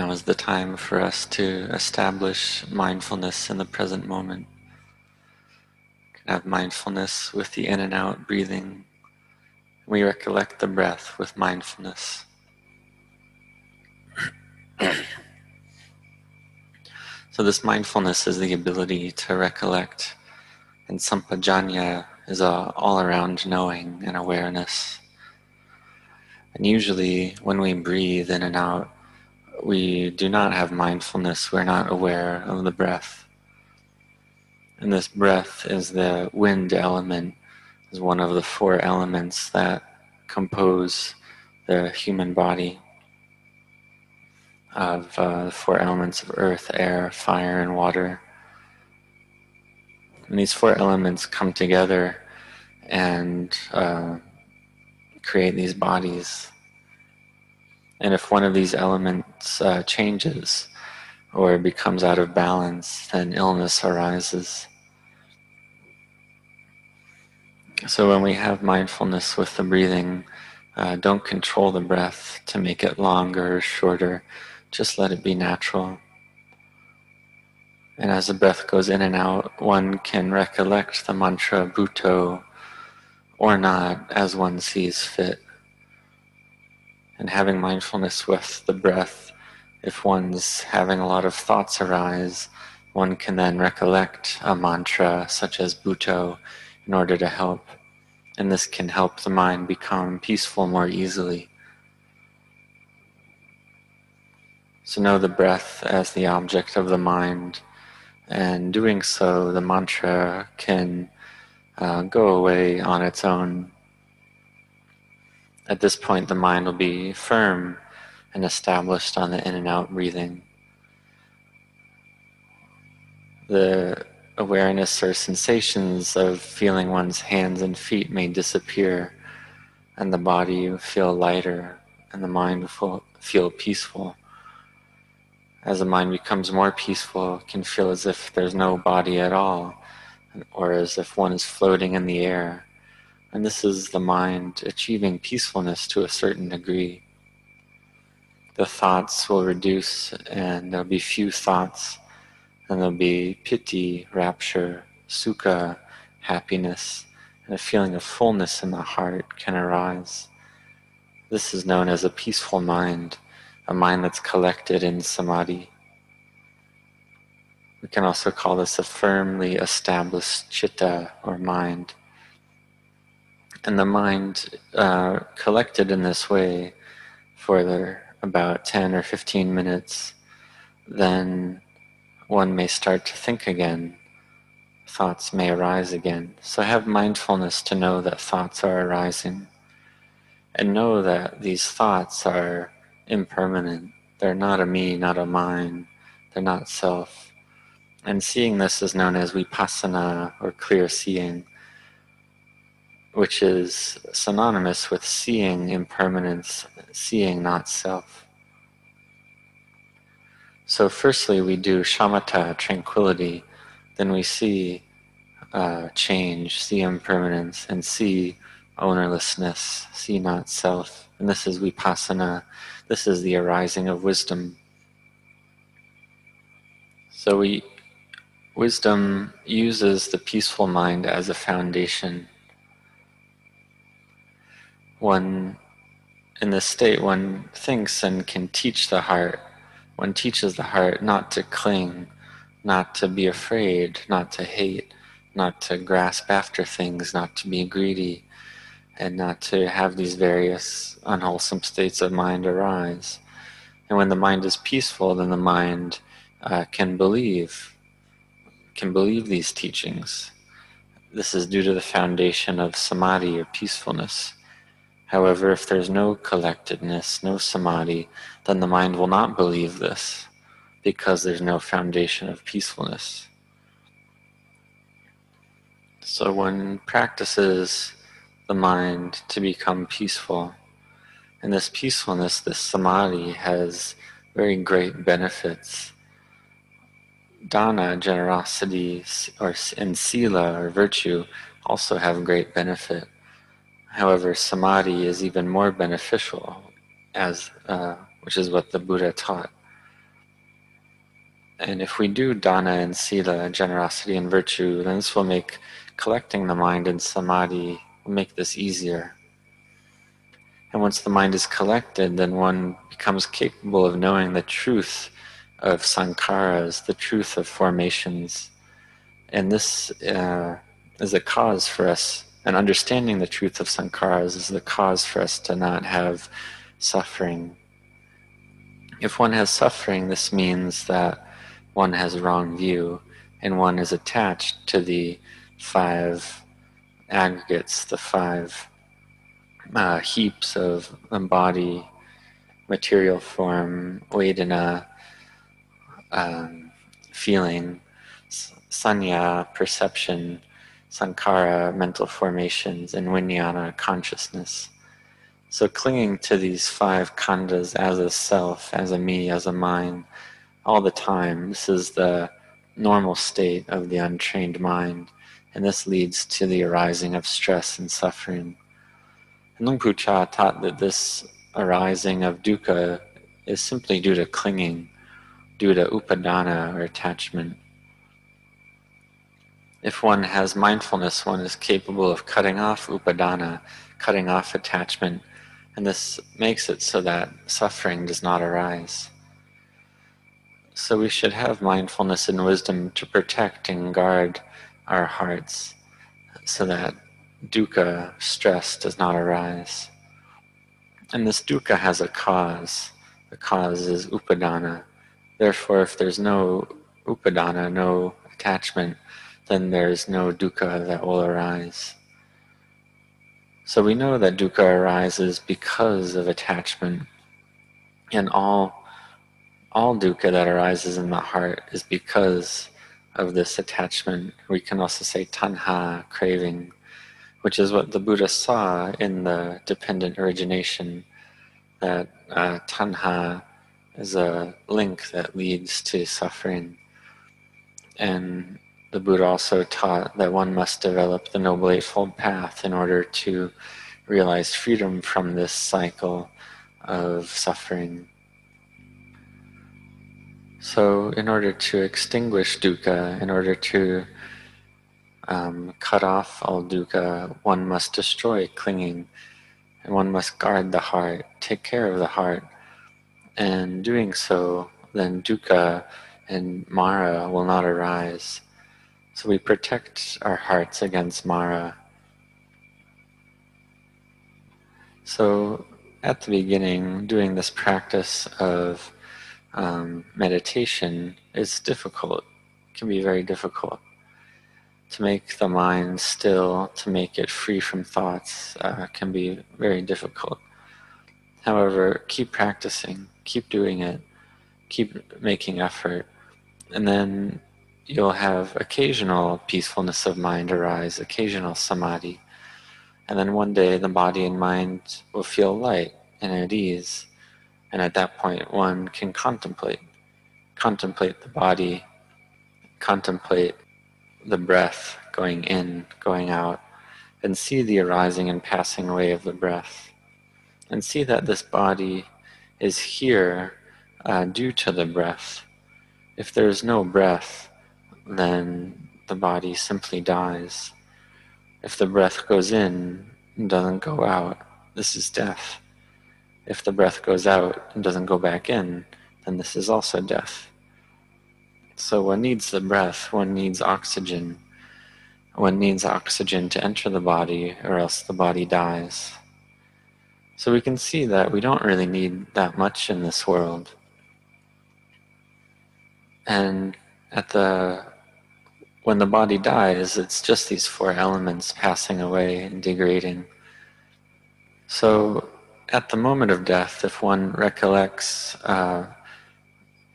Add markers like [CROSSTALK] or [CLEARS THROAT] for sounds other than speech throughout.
Now is the time for us to establish mindfulness in the present moment. can have mindfulness with the in and out breathing. We recollect the breath with mindfulness. [COUGHS] so this mindfulness is the ability to recollect, and sampajanya is uh, a all-around knowing and awareness. And usually, when we breathe in and out, we do not have mindfulness, we're not aware of the breath. And this breath is the wind element, is one of the four elements that compose the human body of uh, the four elements of earth, air, fire, and water. And these four elements come together and uh, create these bodies and if one of these elements uh, changes or becomes out of balance, then illness arises. So when we have mindfulness with the breathing, uh, don't control the breath to make it longer or shorter. Just let it be natural. And as the breath goes in and out, one can recollect the mantra Buddho or not as one sees fit and having mindfulness with the breath, if one's having a lot of thoughts arise, one can then recollect a mantra such as Buddho in order to help. And this can help the mind become peaceful more easily. So know the breath as the object of the mind, and doing so, the mantra can uh, go away on its own at this point, the mind will be firm and established on the in and out breathing. The awareness or sensations of feeling one's hands and feet may disappear, and the body feel lighter, and the mind will feel peaceful. As the mind becomes more peaceful, it can feel as if there's no body at all, or as if one is floating in the air. And this is the mind achieving peacefulness to a certain degree. The thoughts will reduce, and there'll be few thoughts, and there'll be piti, rapture, sukha, happiness, and a feeling of fullness in the heart can arise. This is known as a peaceful mind, a mind that's collected in samadhi. We can also call this a firmly established chitta or mind and the mind uh, collected in this way for about 10 or 15 minutes, then one may start to think again. Thoughts may arise again. So have mindfulness to know that thoughts are arising. And know that these thoughts are impermanent. They're not a me, not a mine. They're not self. And seeing this is known as vipassana or clear seeing which is synonymous with seeing impermanence, seeing not self. So, firstly, we do shamatha, tranquility, then we see uh, change, see impermanence, and see ownerlessness, see not self. And this is vipassana, this is the arising of wisdom. So, we wisdom uses the peaceful mind as a foundation one in this state one thinks and can teach the heart. One teaches the heart not to cling not to be afraid not to hate not to grasp after things not to be greedy and not to have these various unwholesome states of mind arise. And when the mind is peaceful then the mind uh, can believe can believe these teachings. This is due to the foundation of samadhi or peacefulness However, if there's no collectedness, no samadhi, then the mind will not believe this because there's no foundation of peacefulness. So one practices the mind to become peaceful. And this peacefulness, this samadhi, has very great benefits. Dana, generosity, or and sila, or virtue, also have great benefit. However, samadhi is even more beneficial, as uh, which is what the Buddha taught. And if we do dana and sila, generosity and virtue, then this will make collecting the mind in samadhi, will make this easier. And once the mind is collected, then one becomes capable of knowing the truth of sankharas, the truth of formations. And this uh, is a cause for us, and understanding the truth of sankharas is the cause for us to not have suffering. If one has suffering, this means that one has a wrong view and one is attached to the five aggregates, the five uh, heaps of body, material form, vedana, um, feeling, sanya, perception, sankhara, mental formations, and vijnana, consciousness. So clinging to these five khandhas as a self, as a me, as a mind, all the time, this is the normal state of the untrained mind, and this leads to the arising of stress and suffering. And Luang Pu Cha taught that this arising of dukkha is simply due to clinging, due to upadana or attachment. If one has mindfulness, one is capable of cutting off upadana, cutting off attachment, and this makes it so that suffering does not arise. So we should have mindfulness and wisdom to protect and guard our hearts so that dukkha, stress, does not arise. And this dukkha has a cause. The cause is upadana. Therefore, if there's no upadana, no attachment, then there's no dukkha that will arise. So we know that dukkha arises because of attachment, and all all dukkha that arises in the heart is because of this attachment. We can also say tanha, craving, which is what the Buddha saw in the dependent origination, that uh, tanha is a link that leads to suffering. And the Buddha also taught that one must develop the Noble Eightfold Path in order to realize freedom from this cycle of suffering. So, in order to extinguish dukkha, in order to um, cut off all dukkha, one must destroy clinging, and one must guard the heart, take care of the heart. And doing so, then dukkha and mara will not arise. So we protect our hearts against mara. So at the beginning, doing this practice of um, meditation is difficult, can be very difficult. To make the mind still, to make it free from thoughts, uh, can be very difficult. However, keep practicing, keep doing it, keep making effort, and then you'll have occasional peacefulness of mind arise, occasional samadhi. And then one day the body and mind will feel light and at ease and at that point, one can contemplate, contemplate the body, contemplate the breath going in, going out, and see the arising and passing away of the breath. And see that this body is here uh, due to the breath. If there is no breath, then the body simply dies. If the breath goes in and doesn't go out, this is death. If the breath goes out and doesn't go back in, then this is also death. So one needs the breath, one needs oxygen. One needs oxygen to enter the body, or else the body dies. So we can see that we don't really need that much in this world. And at the when the body dies, it's just these four elements passing away and degrading. So at the moment of death, if one recollects uh,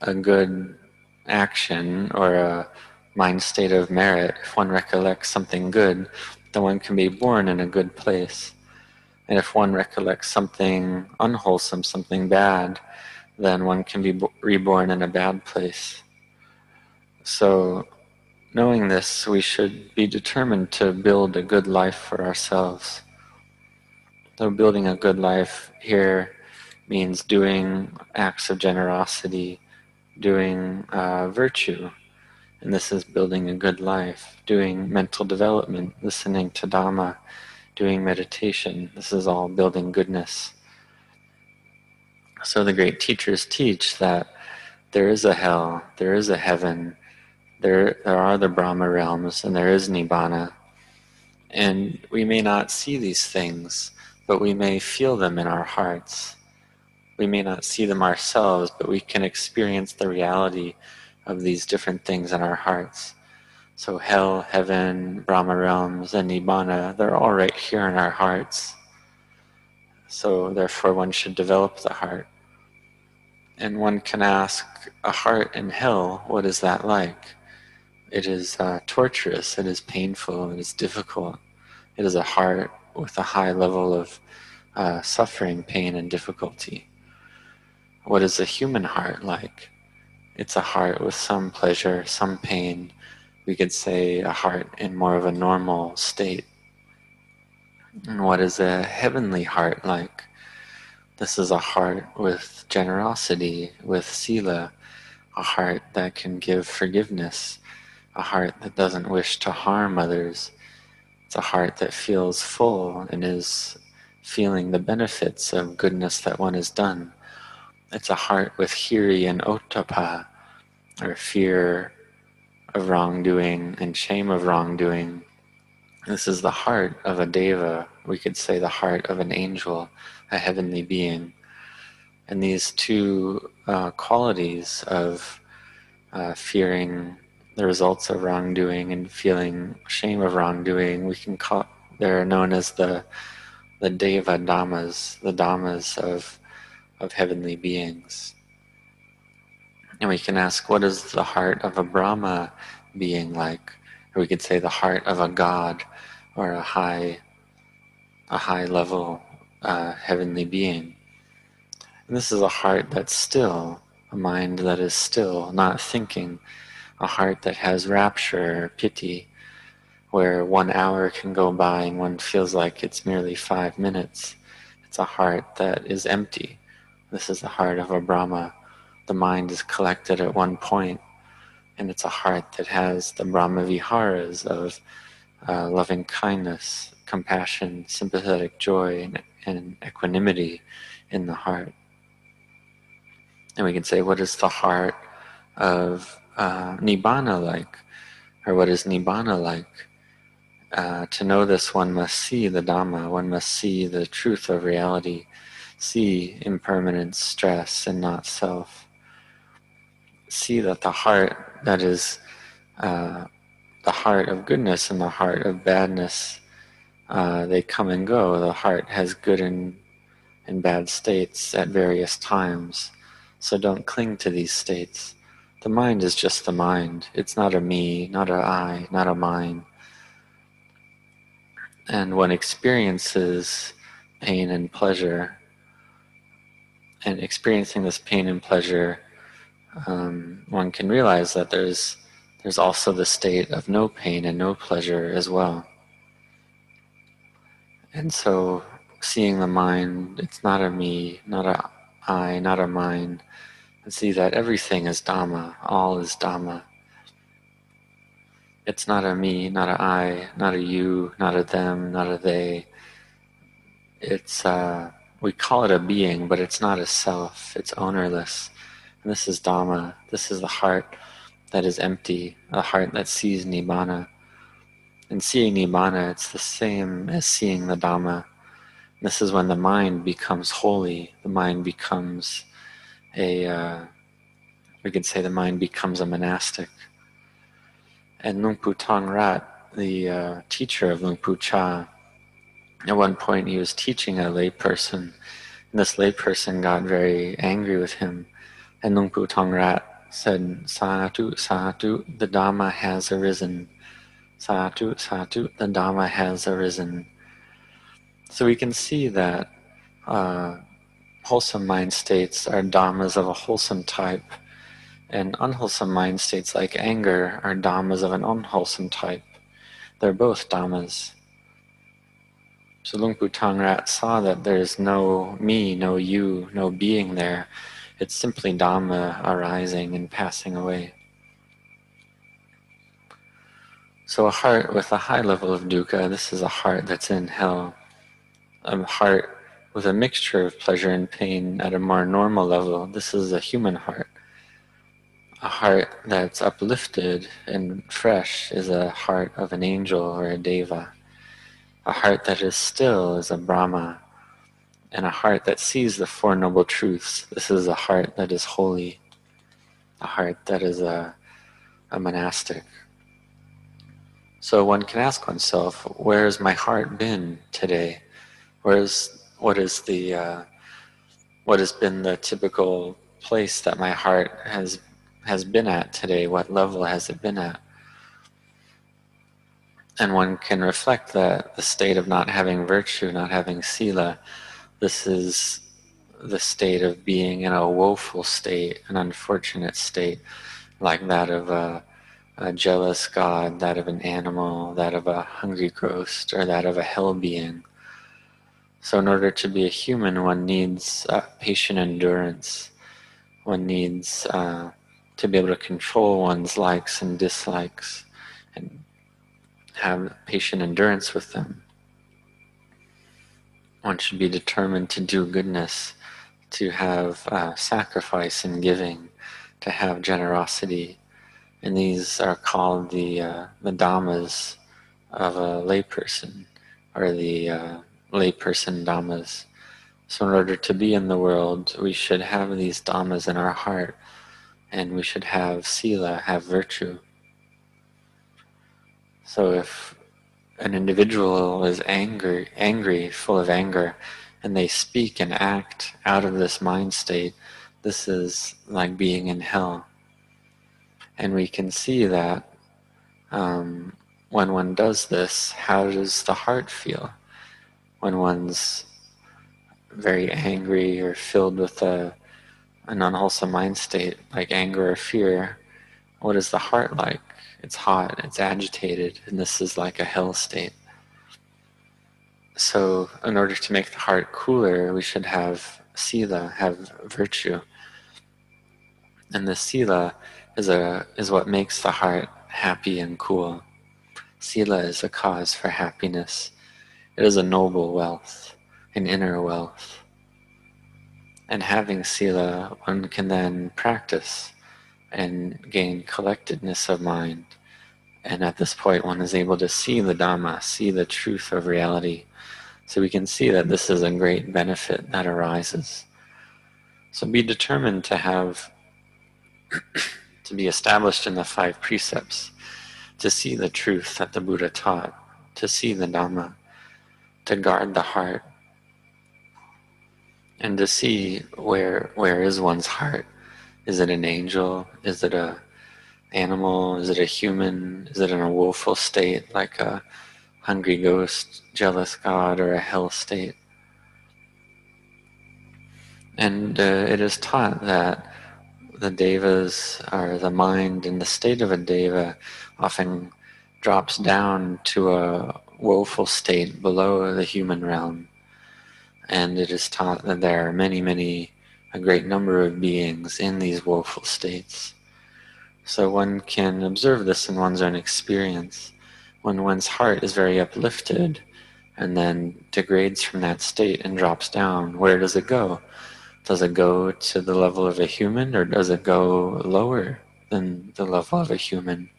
a good action or a mind state of merit, if one recollects something good, then one can be born in a good place. And if one recollects something unwholesome, something bad, then one can be reborn in a bad place. So, knowing this, we should be determined to build a good life for ourselves. So building a good life here means doing acts of generosity, doing uh, virtue, and this is building a good life, doing mental development, listening to Dhamma, doing meditation. This is all building goodness. So the great teachers teach that there is a hell, there is a heaven, there, there are the Brahma realms, and there is Nibbana. And we may not see these things, but we may feel them in our hearts. We may not see them ourselves, but we can experience the reality of these different things in our hearts. So hell, heaven, Brahma realms, and Nibbana, they're all right here in our hearts. So therefore one should develop the heart. And one can ask, a heart in hell, what is that like? It is uh, torturous, it is painful, it is difficult. It is a heart with a high level of uh, suffering, pain, and difficulty. What is a human heart like? It's a heart with some pleasure, some pain. We could say a heart in more of a normal state. And what is a heavenly heart like? This is a heart with generosity, with sila, a heart that can give forgiveness, a heart that doesn't wish to harm others. It's a heart that feels full and is feeling the benefits of goodness that one has done. It's a heart with hiri and ottappa, or fear of wrongdoing and shame of wrongdoing. This is the heart of a deva, we could say the heart of an angel, a heavenly being. And these two uh, qualities of uh, fearing the results of wrongdoing and feeling shame of wrongdoing, we can call, they're known as the, the deva dhammas, the dhammas of, of heavenly beings. And we can ask, what is the heart of a Brahma being like? Or we could say the heart of a god or a high, a high level uh, heavenly being. And this is a heart that's still, a mind that is still, not thinking, a heart that has rapture, piti, where one hour can go by and one feels like it's merely five minutes. It's a heart that is empty. This is the heart of a Brahma the mind is collected at one point, and it's a heart that has the Brahma Viharas of uh, loving kindness, compassion, sympathetic joy, and, and equanimity in the heart. And we can say, what is the heart of uh, Nibbana like? Or what is Nibbana like? Uh, to know this, one must see the Dhamma, one must see the truth of reality, see impermanence, stress, and not self see that the heart that is uh, the heart of goodness and the heart of badness, uh, they come and go. The heart has good and, and bad states at various times. So don't cling to these states. The mind is just the mind. It's not a me, not a I, not a mine. And one experiences pain and pleasure, and experiencing this pain and pleasure um, one can realize that there's there's also the state of no pain and no pleasure as well. And so, seeing the mind, it's not a me, not a I, not a mine, and see that everything is Dhamma, all is Dhamma. It's not a me, not a I, not a you, not a them, not a they. It's, uh, we call it a being, but it's not a self, it's ownerless. And this is Dhamma. This is the heart that is empty, a heart that sees Nibbana. And seeing Nibbana, it's the same as seeing the Dhamma. This is when the mind becomes holy. The mind becomes a, uh, we could say the mind becomes a monastic. And Luang Pu Thong Rat, the uh, teacher of Luang Pu Cha, at one point he was teaching a layperson, and this layperson got very angry with him and Luang Pu Thong Rat said, Satu, Satu, the Dhamma has arisen. Satu, Satu, the Dhamma has arisen. So we can see that uh, wholesome mind states are Dhammas of a wholesome type, and unwholesome mind states like anger are Dhammas of an unwholesome type. They're both Dhammas. So Luang Pu Thong Rat saw that there's no me, no you, no being there It's simply Dhamma arising and passing away. So a heart with a high level of dukkha, this is a heart that's in hell. A heart with a mixture of pleasure and pain at a more normal level, this is a human heart. A heart that's uplifted and fresh is a heart of an angel or a deva. A heart that is still is a Brahma. And a heart that sees the Four Noble Truths, this is a heart that is holy. A heart that is a, a monastic. So one can ask oneself, where has my heart been today? Where's what is the uh, what has been the typical place that my heart has has been at today? What level has it been at? And one can reflect that the state of not having virtue, not having sila, this is the state of being in a woeful state, an unfortunate state, like that of a a jealous god, that of an animal, that of a hungry ghost, or that of a hell being. So, in order to be a human, one needs uh, patient endurance. One needs uh, to be able to control one's likes and dislikes and have patient endurance with them. One should be determined to do goodness, to have uh, sacrifice and giving, to have generosity, and these are called the uh, the dhammas of a layperson, or the uh, layperson dhammas. So, in order to be in the world, we should have these dhammas in our heart, and we should have sila, have virtue. So, if an individual is angry, angry, full of anger, and they speak and act out of this mind state, this is like being in hell. And we can see that um, when one does this, how does the heart feel? When one's very angry or filled with a, an unwholesome mind state, like anger or fear, what is the heart like? It's hot, it's agitated, and this is like a hell state. So, in order to make the heart cooler, we should have sila, have virtue. And the sila is a is what makes the heart happy and cool. Sila is a cause for happiness. It is a noble wealth, an inner wealth. And having sila, one can then practice and gain collectedness of mind. And at this point, one is able to see the Dhamma, see the truth of reality. So we can see that this is a great benefit that arises. So be determined to have [CLEARS THROAT] to be established in the five precepts, to see the truth that the Buddha taught, to see the Dhamma, to guard the heart, and to see where where is one's heart. Is it an angel? Is it a animal? Is it a human? Is it in a woeful state like a hungry ghost, jealous god, or a hell state? And uh, it is taught that the devas or the mind in the state of a deva often drops down to a woeful state below the human realm. And it is taught that there are many, many, a great number of beings in these woeful states. So one can observe this in one's own experience. When one's heart is very uplifted and then degrades from that state and drops down, where does it go? Does it go to the level of a human or does it go lower than the level of a human?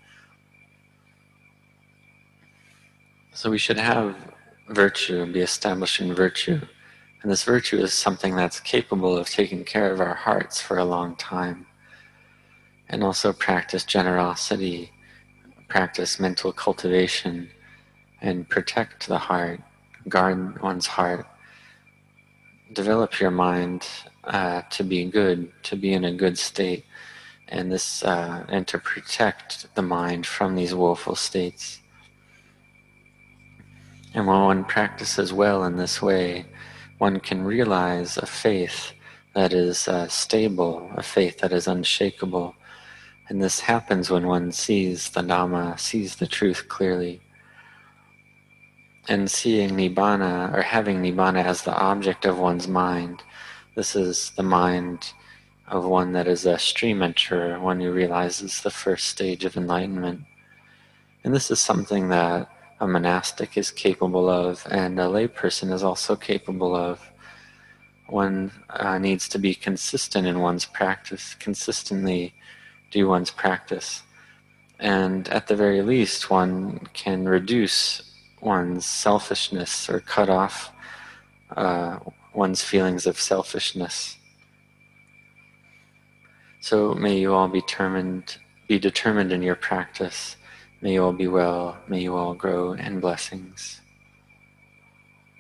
So we should have virtue and be established in virtue. And this virtue is something that's capable of taking care of our hearts for a long time. And also practice generosity, practice mental cultivation, and protect the heart, guard one's heart. Develop your mind uh, to be good, to be in a good state, and this uh, and to protect the mind from these woeful states. And when one practices well in this way, one can realize a faith that is uh, stable, a faith that is unshakable. And this happens when one sees the Dhamma, sees the truth clearly. And seeing Nibbana, or having Nibbana as the object of one's mind, this is the mind of one that is a stream enterer, one who realizes the first stage of enlightenment. And this is something that a monastic is capable of, and a layperson is also capable of. One uh, needs to be consistent in one's practice, consistently do one's practice. And at the very least, one can reduce one's selfishness or cut off uh, one's feelings of selfishness. So may you all be determined, be determined in your practice. May you all be well. May you all grow in blessings.